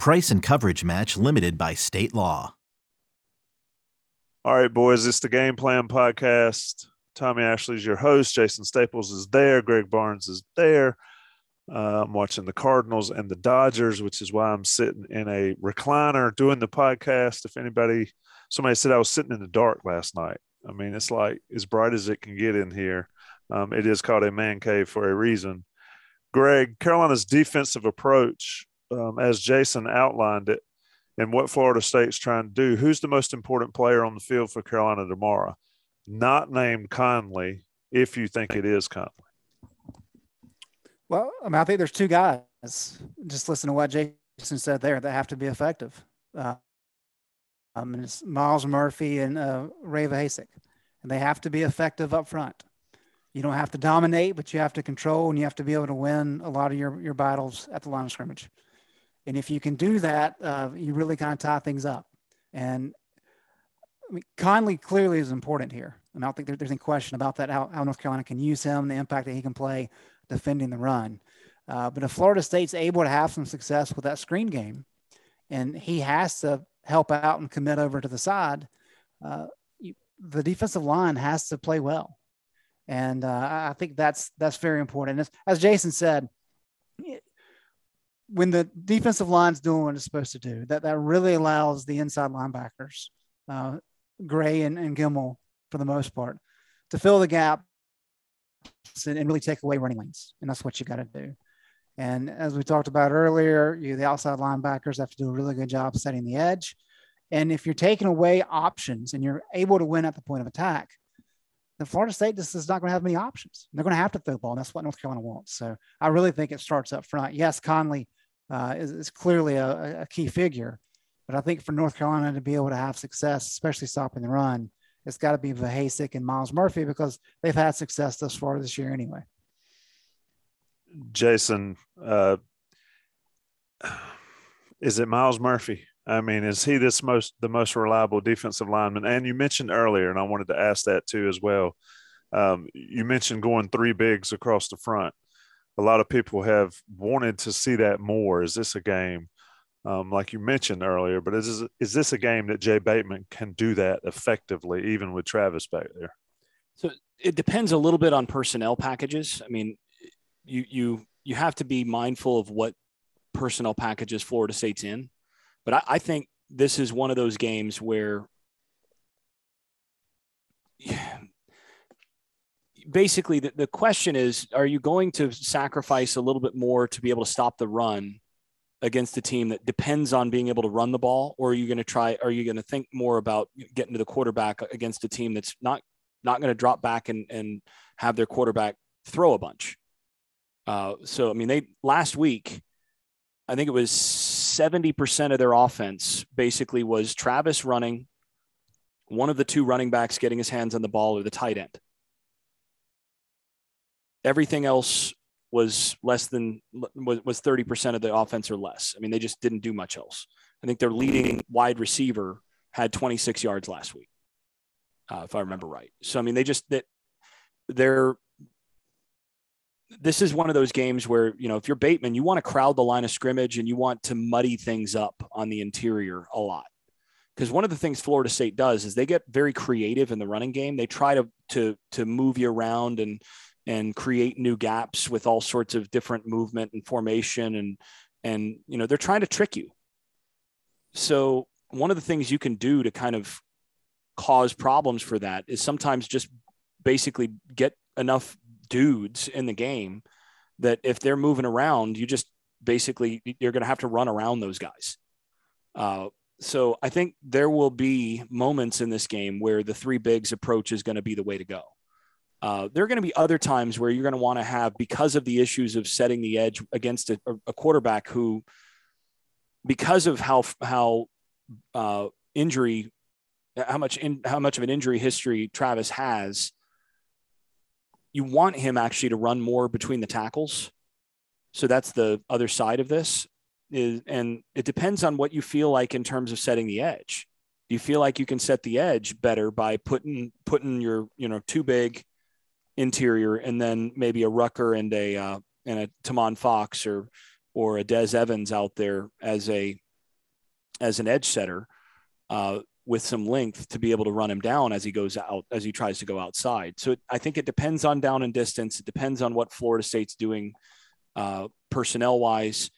Price and coverage match limited by state law. All right, boys, it's the Game Plan Podcast. Tommy Ashley's your host. Jason Staples is there. Greg Barnes is there. Uh, I'm watching the Cardinals and the Dodgers, which is why I'm sitting in a recliner doing the podcast. If anybody, somebody said I was sitting in the dark last night. I mean, it's like as bright as it can get in here. Um, it is called a man cave for a reason. Greg, Carolina's defensive approach, um, as Jason outlined it, and what Florida State's trying to do. Who's the most important player on the field for Carolina tomorrow? Not named Conley, if you think it is Conley. Well, I mean, I think there's two guys. Just listen to what Jason said there that have to be effective. Uh, um, and it's Myles Murphy and uh, Ray Vohasek, and they have to be effective up front. You don't have to dominate, but you have to control, and you have to be able to win a lot of your your battles at the line of scrimmage. And if you can do that, uh, you really kind of tie things up. And I mean, Conley clearly is important here. And I don't think there, there's any question about that, how, how, North Carolina can use him, the impact that he can play defending the run. Uh, but if Florida State's able to have some success with that screen game, and he has to help out and commit over to the side, uh, you, the defensive line has to play well. And uh, I think that's that's very important. As, as Jason said, when the defensive line's doing what it's supposed to do, that that really allows the inside linebackers, uh, Gray and, and Gemmel for the most part, to fill the gap and, and really take away running lanes. And that's what you got to do. And as we talked about earlier, you the outside linebackers have to do a really good job setting the edge. And if you're taking away options and you're able to win at the point of attack, then Florida State just is not going to have many options. They're going to have to throw the ball. And that's what North Carolina wants. So I really think it starts up front. Yes, Conley uh, is, is, clearly a, a, key figure. But I think for North Carolina to be able to have success, especially stopping the run, it's got to be Vohasek and Myles Murphy because they've had success thus far this year anyway. Jason, uh, is it Myles Murphy? I mean, is he this most the most reliable defensive lineman? And you mentioned earlier, and I wanted to ask that too as well. Um, you mentioned going three bigs across the front a lot of people have wanted to see that more. Is this a game, um, like you mentioned earlier, but is, is this a game that Jay Bateman can do that effectively, even with Travis back there? So it depends a little bit on personnel packages. I mean, you you you have to be mindful of what personnel packages Florida State's in, but I, I think this is one of those games where basically the, the question is are you going to sacrifice a little bit more to be able to stop the run against a team that depends on being able to run the ball? Or are you going to try are you going to think more about getting to the quarterback against a team that's not not going to drop back and, and have their quarterback throw a bunch? Uh, so i mean they last week i think it was 70% of their offense basically was travis running one of the two running backs getting his hands on the ball or the tight end everything else was less than was, was 30% of the offense or less. I mean, they just didn't do much else. I think their leading wide receiver had 26 yards last week, uh, if I remember right. So, I mean, they just, that they're, this is one of those games where, you know, if you're Bateman, you want to crowd the line of scrimmage and you want to muddy things up on the interior a lot. Because one of the things Florida State does is they get very creative in the running game. They try to to to move you around and and create new gaps with all sorts of different movement and formation and and you know they're trying to trick you. So one of the things you can do to kind of cause problems for that is sometimes just basically get enough dudes in the game that if they're moving around you just basically you're going to have to run around those guys. Uh, so i think there will be moments in this game where the three bigs approach is going to be the way to go uh, there are going to be other times where you're going to want to have, because of the issues of setting the edge against a, a quarterback who, because of how how uh, injury, how much in, how much of an injury history Travis has, you want him actually to run more between the tackles. So that's the other side of this. Is, and it depends on what you feel like in terms of setting the edge. Do you feel like you can set the edge better by putting putting your you know too big interior, and then maybe a Rucker and a uh, and a Tomon Fox or or a Des Evans out there as a as an edge setter uh, with some length to be able to run him down as he goes out as he tries to go outside. So I think it depends on down and distance. It depends on what Florida State's doing uh, personnel wise.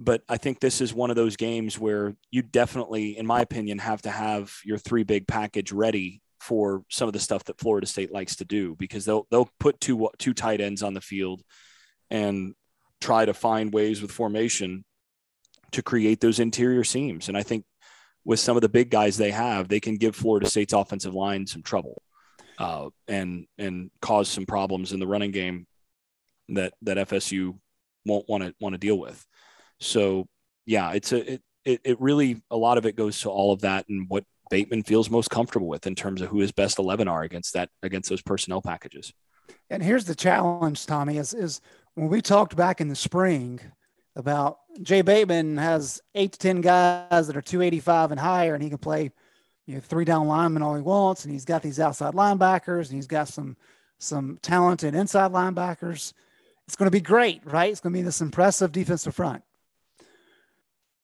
But I think this is one of those games where you definitely, in my opinion, have to have your three big package ready for some of the stuff that Florida State likes to do because they'll they'll put two two tight ends on the field and try to find ways with formation to create those interior seams. And I think with some of the big guys they have, they can give Florida State's offensive line some trouble uh, and and cause some problems in the running game that that FSU won't want to want to deal with. So yeah, it's a it, it it really a lot of it goes to all of that and what Bateman feels most comfortable with in terms of who his best eleven are against that against those personnel packages. And here's the challenge, Tommy, is is when we talked back in the spring about Jay Bateman has eight to 10 guys that are 285 and higher, and he can play you know, three down linemen all he wants. And he's got these outside linebackers and he's got some, some talented inside linebackers. It's going to be great, right? It's going to be this impressive defensive front.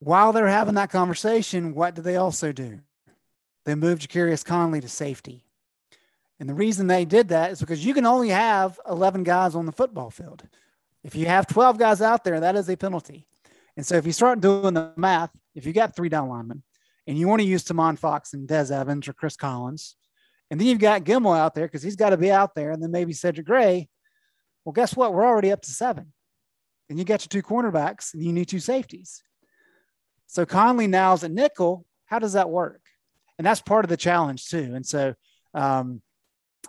While they're having that conversation, what do they also do? They moved Ja'Qurious Conley to safety. And the reason they did that is because you can only have 11 guys on the football field. If you have 12 guys out there, that is a penalty. And so if you start doing the math, if you got three down linemen and you want to use Tomon Fox and Des Evans or Chris Collins, and then you've got Gilmore out there because he's got to be out there, and then maybe Cedric Gray. Well, guess what? We're already up to seven. And you got your two cornerbacks and you need two safeties. So Conley now's a nickel. How does that work? And that's part of the challenge too. And so um,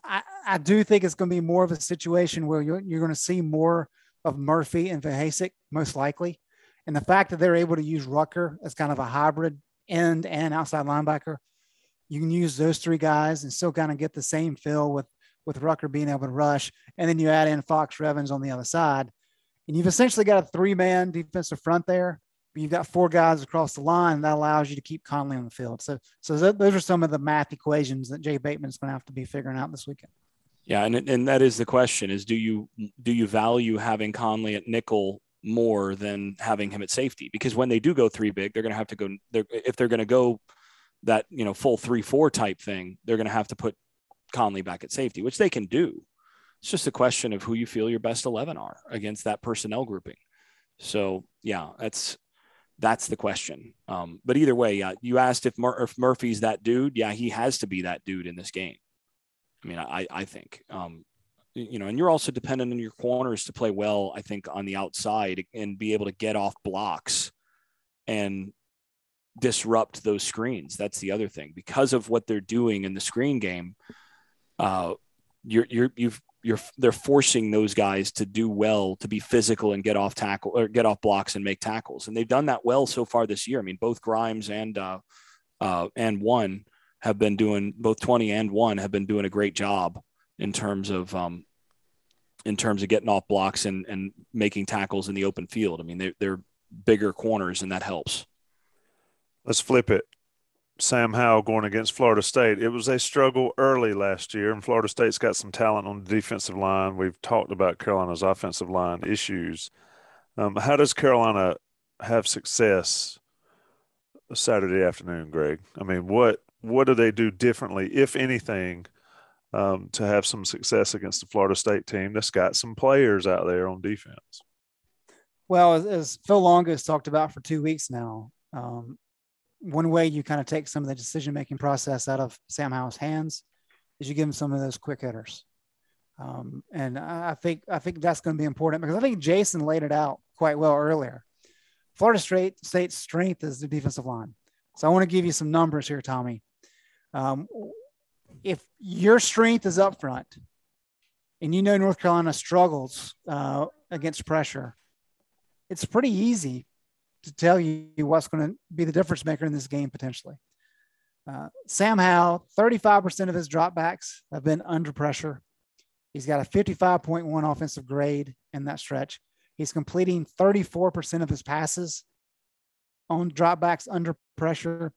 I, I do think it's going to be more of a situation where you're, you're going to see more of Murphy and Vohasek, most likely. And the fact that they're able to use Rucker as kind of a hybrid end and outside linebacker, you can use those three guys and still kind of get the same feel with with Rucker being able to rush. And then you add in Fox Revens on the other side. And you've essentially got a three man defensive front there. You've got four guys across the line that allows you to keep Conley on the field. So, so th- those are some of the math equations that Jay Bateman's going to have to be figuring out this weekend. Yeah, and and that is the question: is do you do you value having Conley at nickel more than having him at safety? Because when they do go three big, they're going to have to go. They're, if they're going to go that you know full three four type thing, they're going to have to put Conley back at safety, which they can do. It's just a question of who you feel your best eleven are against that personnel grouping. So yeah, that's that's the question. Um, but either way, yeah, you asked if, Mur- if Murphy's that dude. Yeah, he has to be that dude in this game. I mean, I, I think, um, you know, and you're also dependent on your corners to play well, I think, on the outside and be able to get off blocks and disrupt those screens. That's the other thing. Because of what they're doing in the screen game, uh, you're, you're, you've, you're, they're forcing those guys to do well, to be physical and get off tackle or get off blocks and make tackles. And they've done that well so far this year. I mean, both Grimes and, uh, uh, and one have been doing both 20 and one have been doing a great job in terms of um, in terms of getting off blocks and, and making tackles in the open field. I mean, they're, they're bigger corners and that helps. Let's flip it. Sam Howell going against Florida State. It was a struggle early last year, and Florida State's got some talent on the defensive line. We've talked about Carolina's offensive line issues. Um, how does Carolina have success Saturday afternoon, Greg? I mean, what what do they do differently, if anything, um, to have some success against the Florida State team that's got some players out there on defense? Well, as, as Phil Longo has talked about for two weeks now, um, one way you kind of take some of the decision making process out of Sam Howell's hands is you give him some of those quick hitters. Um, and I think I think that's going to be important because I think Jason laid it out quite well earlier. Florida State State's strength is the defensive line. So I want to give you some numbers here, Tommy. Um, if your strength is up front and you know North Carolina struggles uh, against pressure, it's pretty easy to tell you what's going to be the difference maker in this game potentially. Uh, Sam Howell, 35% of his dropbacks have been under pressure. He's got a 55.1 offensive grade in that stretch. He's completing 34% of his passes on dropbacks under pressure.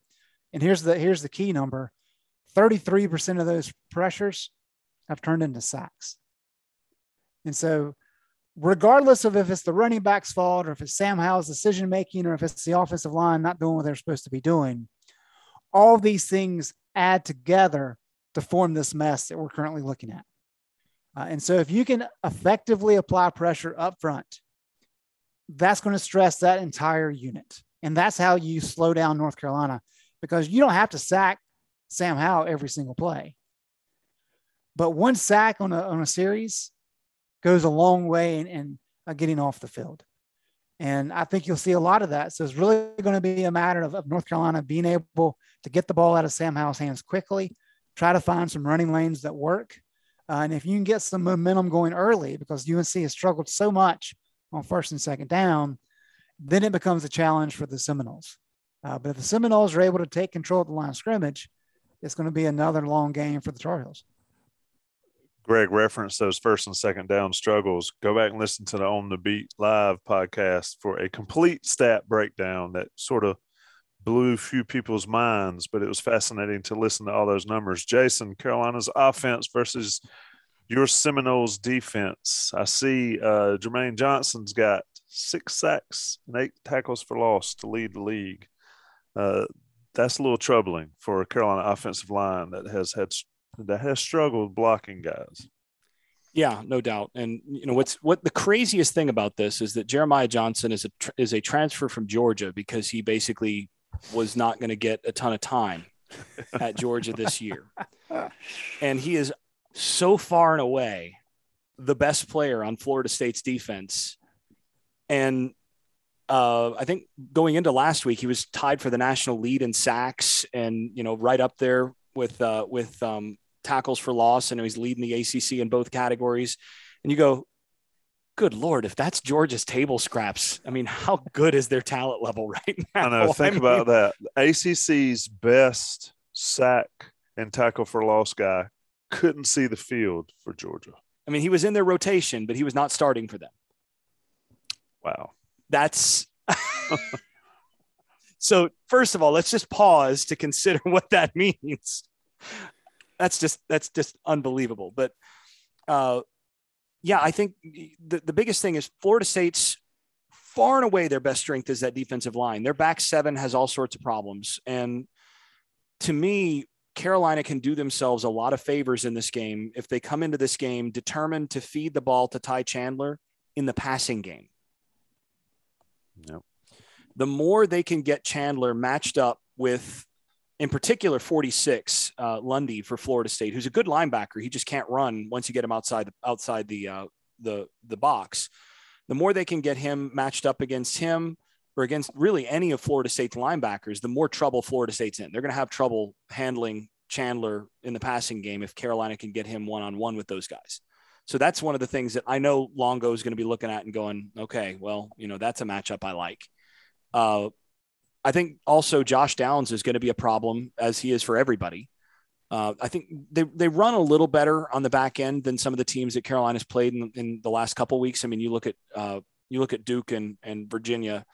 And here's the here's the key number. 33% of those pressures have turned into sacks. And so, regardless of if it's the running back's fault or if it's Sam Howell's decision making or if it's the offensive line not doing what they're supposed to be doing, all these things add together to form this mess that we're currently looking at. Uh, and so, if you can effectively apply pressure up front, that's going to stress that entire unit. And that's how you slow down North Carolina because you don't have to sack Sam Howell every single play. But one sack on a, on a series goes a long way in, in uh, getting off the field. And I think you'll see a lot of that. So it's really going to be a matter of, of North Carolina being able to get the ball out of Sam Howell's hands quickly, try to find some running lanes that work. Uh, and if you can get some momentum going early, because UNC has struggled so much on first and second down, then it becomes a challenge for the Seminoles. Uh, but if the Seminoles are able to take control of the line of scrimmage, it's going to be another long game for the Tar Heels. Greg referenced those first and second down struggles. Go back and listen to the On the Beat live podcast for a complete stat breakdown that sort of blew few people's minds, but it was fascinating to listen to all those numbers. Jason, Carolina's offense versus your Seminoles defense. I see uh, Jermaine Johnson's got six sacks and eight tackles for loss to lead the league. Uh, that's a little troubling for a Carolina offensive line that has had that has struggled blocking guys. Yeah, no doubt. And you know what's what the craziest thing about this is that Jeremiah Johnson is a is a transfer from Georgia because he basically was not going to get a ton of time at Georgia this year. And he is so far and away the best player on Florida State's defense. And uh, I think going into last week, he was tied for the national lead in sacks and, you know, right up there with, uh, with um, tackles for loss. And he's leading the ACC in both categories. And you go, good Lord, if that's Georgia's table scraps, I mean, how good is their talent level right now? I know. Think I mean, about that. ACC's best sack and tackle for loss guy couldn't see the field for Georgia. I mean, he was in their rotation, but he was not starting for them. Wow. That's so. First of all, let's just pause to consider what that means. That's just that's just unbelievable. But uh, yeah, I think the, the biggest thing is Florida State's far and away their best strength is that defensive line. Their back seven has all sorts of problems. And to me, Carolina can do themselves a lot of favors in this game if they come into this game determined to feed the ball to Ty Chandler in the passing game. Yep. The more they can get Chandler matched up with, in particular, 46 uh, Lundy for Florida State, who's a good linebacker. He just can't run once you get him outside outside the uh, the the box. The more they can get him matched up against him, or against really any of Florida State's linebackers, the more trouble Florida State's in. They're going to have trouble handling Chandler in the passing game if Carolina can get him one on one with those guys. So that's one of the things that I know Longo is going to be looking at and going, okay, well, you know, that's a matchup I like. Uh, I think also Josh Downs is going to be a problem as he is for everybody. Uh, I think they, they run a little better on the back end than some of the teams that Carolina's played in, in the last couple weeks. I mean, you look at uh, you look at Duke and, and Virginia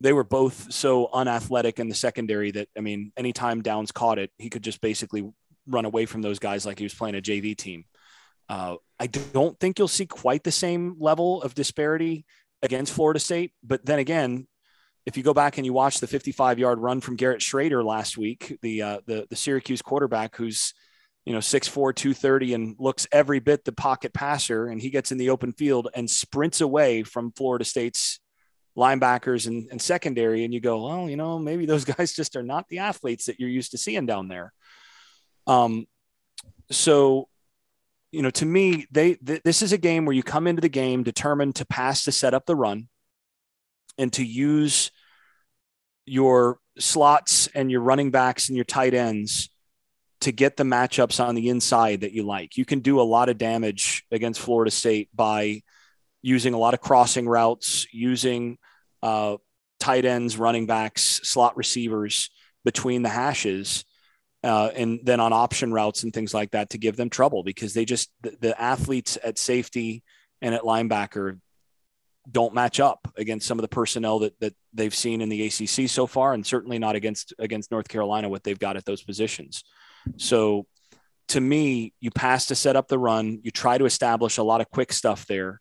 they were both so unathletic in the secondary that I mean, anytime Downs caught it, he could just basically run away from those guys like he was playing a JV team. Uh, I don't think you'll see quite the same level of disparity against Florida State, but then again, if you go back and you watch the 55 yard run from Garrett Shrader last week, the uh, the the Syracuse quarterback who's you know 6'4 230 and looks every bit the pocket passer and he gets in the open field and sprints away from Florida State's linebackers and, and secondary, and you go, well, you know, maybe those guys just are not the athletes that you're used to seeing down there. Um, so, you know, to me, they th- this is a game where you come into the game determined to pass to set up the run, and to use your slots and your running backs and your tight ends to get the matchups on the inside that you like. You can do a lot of damage against Florida State by using a lot of crossing routes, using uh, tight ends, running backs, slot receivers between the hashes. Uh, and then on option routes and things like that to give them trouble because they just the, the, athletes at safety and at linebacker don't match up against some of the personnel that that they've seen in the ACC so far, and certainly not against against North Carolina what they've got at those positions. So, to me, you pass to set up the run. You try to establish a lot of quick stuff there,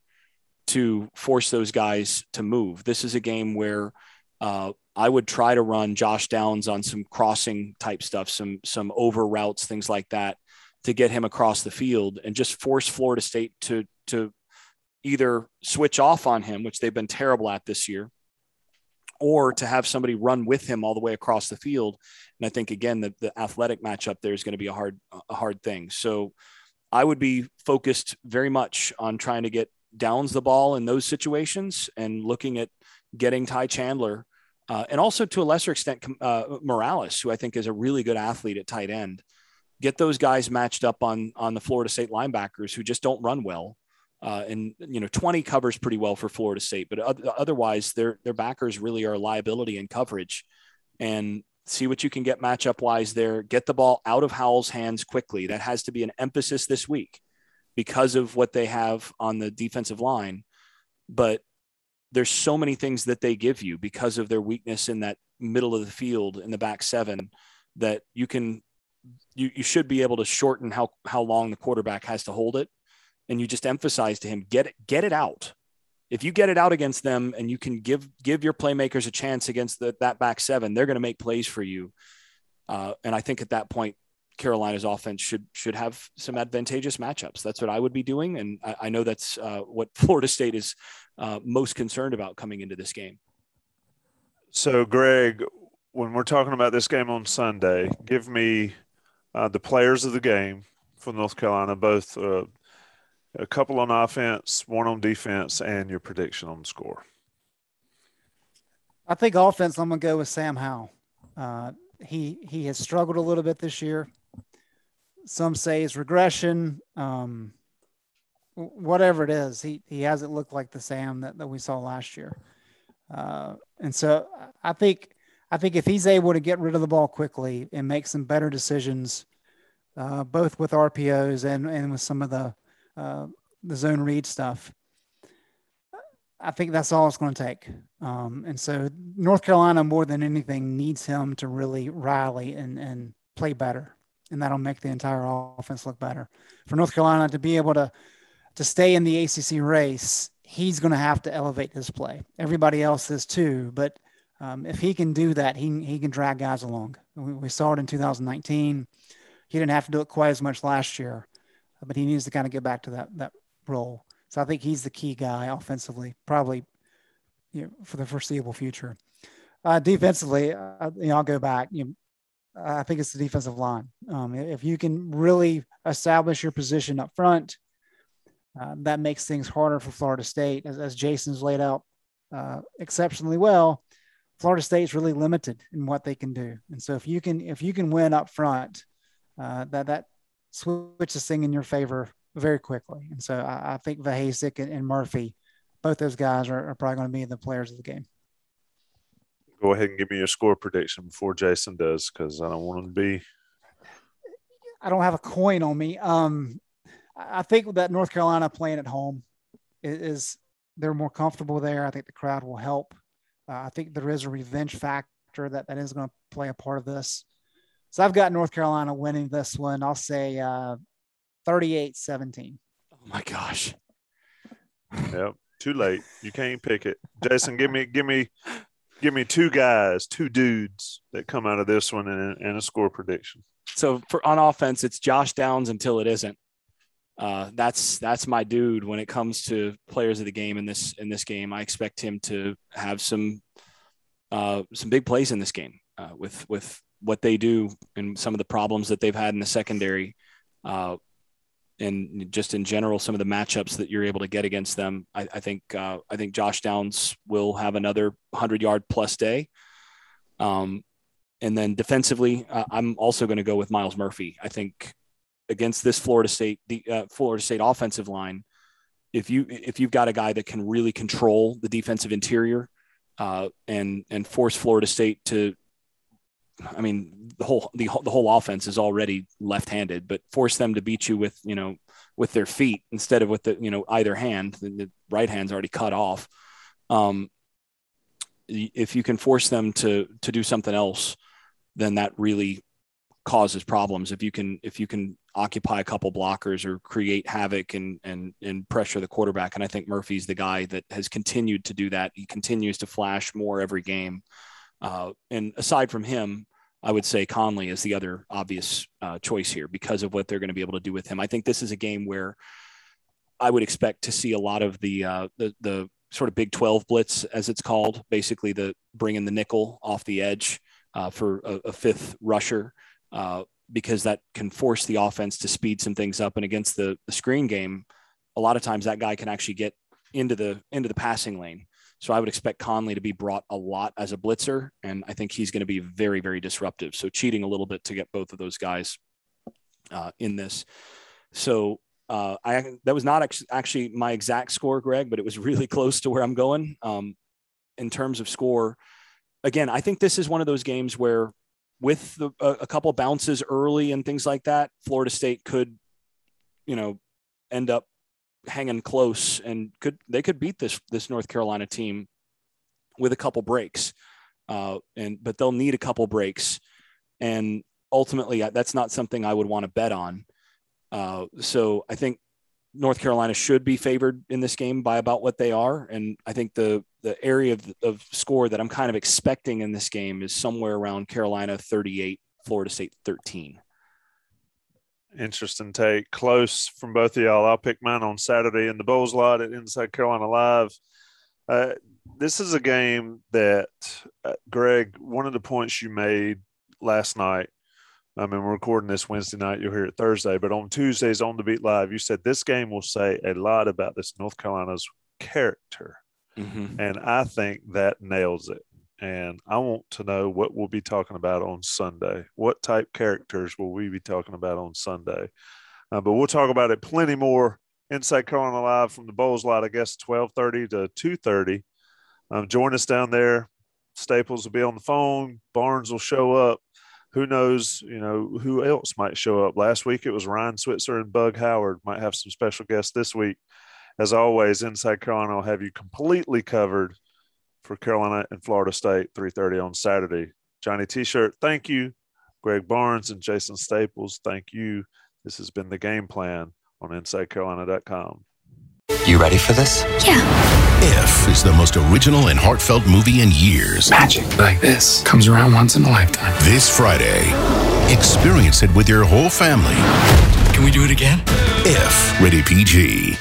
to force those guys to move. This is a game where uh, I would try to run Josh Downs on some crossing type stuff, some some over routes, things like that, to get him across the field and just force Florida State to to either switch off on him, which they've been terrible at this year, or to have somebody run with him all the way across the field. And I think again the, the athletic matchup there is going to be a hard a hard thing. So I would be focused very much on trying to get Downs the ball in those situations and looking at getting Ty Chandler, uh, and also to a lesser extent uh, Morales, who I think is a really good athlete at tight end. Get those guys matched up on on the Florida State linebackers who just don't run well. Uh, and you know, 20 covers pretty well for Florida State, but otherwise, their their backers really are liability in coverage. And see what you can get matchup wise there. Get the ball out of Howell's hands quickly. That has to be an emphasis this week because of what they have on the defensive line. But there's so many things that they give you because of their weakness in that middle of the field in the back seven that you can you, you should be able to shorten how how long the quarterback has to hold it and you just emphasize to him get it get it out if you get it out against them and you can give give your playmakers a chance against the, that back seven, they're going to make plays for you. Uh, and I think at that point, Carolina's offense should should have some advantageous matchups. That's what I would be doing, and I, I know that's uh, what Florida State is uh, most concerned about coming into this game. So, Greg, when we're talking about this game on Sunday, give me uh, the players of the game for North Carolina, both uh, a couple on offense, one on defense, and your prediction on the score. I think offense. I'm gonna go with Sam Howell. Uh, he he has struggled a little bit this year. Some say it's regression. Um, whatever it is, he he hasn't looked like the Sam that, that we saw last year. Uh, and so I think I think if he's able to get rid of the ball quickly and make some better decisions, uh, both with RPOs and and with some of the uh, the zone read stuff. I think that's all it's going to take. Um, and so North Carolina, more than anything, needs him to really rally and, and play better. And that'll make the entire offense look better. For North Carolina to be able to, to stay in the ACC race, he's going to have to elevate his play. Everybody else is too. But um, if he can do that, he, he can drag guys along. We, we saw it in 2019. He didn't have to do it quite as much last year but he needs to kind of get back to that that role. So I think he's the key guy offensively, probably you know, for the foreseeable future. Uh, defensively, uh, you know, I'll go back. You know, I think it's the defensive line. Um, if you can really establish your position up front, uh, that makes things harder for Florida State. As, as Jason's laid out uh, exceptionally well, Florida State's really limited in what they can do. And so if you can if you can win up front, uh, that that switch this thing in your favor very quickly. And so I, I think Vohasek and, and, Murphy, both those guys are, are probably going to be the players of the game. Go ahead and give me your score prediction before Jason does, because I don't want him to be. I don't have a coin on me. Um, I think that North Carolina playing at home is, is they're more comfortable there. I think the crowd will help. Uh, I think there is a revenge factor that, that is going to play a part of this. So I've got North Carolina winning this one. I'll say uh, 38 17. Oh my gosh. Yep. Too late. You can't pick it. Jason, give me, give me, give me two guys, two dudes that come out of this one and, and a score prediction. So for on offense, it's Josh Downs until it isn't. Uh, that's that's my dude when it comes to players of the game in this in this game. I expect him to have some uh, some big plays in this game uh, with with what they do and some of the problems that they've had in the secondary, uh, and just in general, some of the matchups that you're able to get against them. I, I think uh, I think Josh Downs will have another hundred yard plus day. Um, and then defensively, uh, I'm also going to go with Myles Murphy. I think against this Florida State the uh, Florida State offensive line, if you if you've got a guy that can really control the defensive interior uh, and and force Florida State to I mean, the whole the, the whole offense is already left-handed, but force them to beat you with you know with their feet instead of with the you know either hand. The, the right hand's already cut off. Um, if you can force them to to do something else, then that really causes problems. If you can if you can occupy a couple blockers or create havoc and and and pressure the quarterback, and I think Murphy's the guy that has continued to do that. He continues to flash more every game. Uh, and aside from him, I would say Conley is the other obvious uh, choice here because of what they're going to be able to do with him. I think this is a game where I would expect to see a lot of the uh, the, the sort of Big 12 blitz, as it's called, basically the bringing the nickel off the edge uh, for a, a, fifth rusher, uh, because that can force the offense to speed some things up. And against the, the screen game, a lot of times that guy can actually get into the into the passing lane. So I would expect Conley to be brought a lot as a blitzer, and I think he's going to be very, very disruptive. So cheating a little bit to get both of those guys uh, in this. So uh, I that was not actually my exact score, Greg, but it was really close to where I'm going um, in terms of score. Again, I think this is one of those games where, with the, a, a couple bounces early and things like that, Florida State could, you know, end up hanging close and could they could beat this this North Carolina team with a couple breaks. Uh, and but they'll need a couple breaks, and ultimately that's not something I would want to bet on. Uh, so I think North Carolina should be favored in this game by about what they are, and I think the the area of, of score that I'm kind of expecting in this game is somewhere around Carolina 38, Florida State 13. Interesting take. Close from both of y'all. I'll pick mine on Saturday in the Bowles lot at Inside Carolina Live. Uh, this is a game that, uh, Greg, one of the points you made last night. I mean, we're recording this Wednesday night. You'll hear it Thursday, but on Tuesdays on the Beat Live, you said this game will say a lot about this North Carolina's character. Mm-hmm. And I think that nails it and I want to know what we'll be talking about on Sunday. What type characters will we be talking about on Sunday? Uh, but we'll talk about it plenty more inside Carolina Live from the Bowles lot. I guess twelve thirty to two thirty. Um, join us down there. Staples will be on the phone. Barnes will show up. Who knows? You know who else might show up. Last week it was Ryan Switzer and Bug Howard. Might have some special guests this week. As always, Inside Carolina will have you completely covered for Carolina and Florida State, 3:30 on Saturday. Johnny T-shirt, thank you. Greg Barnes and Jason Staples, thank you. This has been the game plan on InsideCarolina.com. You ready for this? Yeah. If is the most original and heartfelt movie in years. Magic like this comes around once in a lifetime. This Friday, experience it with your whole family. Can we do it again? If rated PG.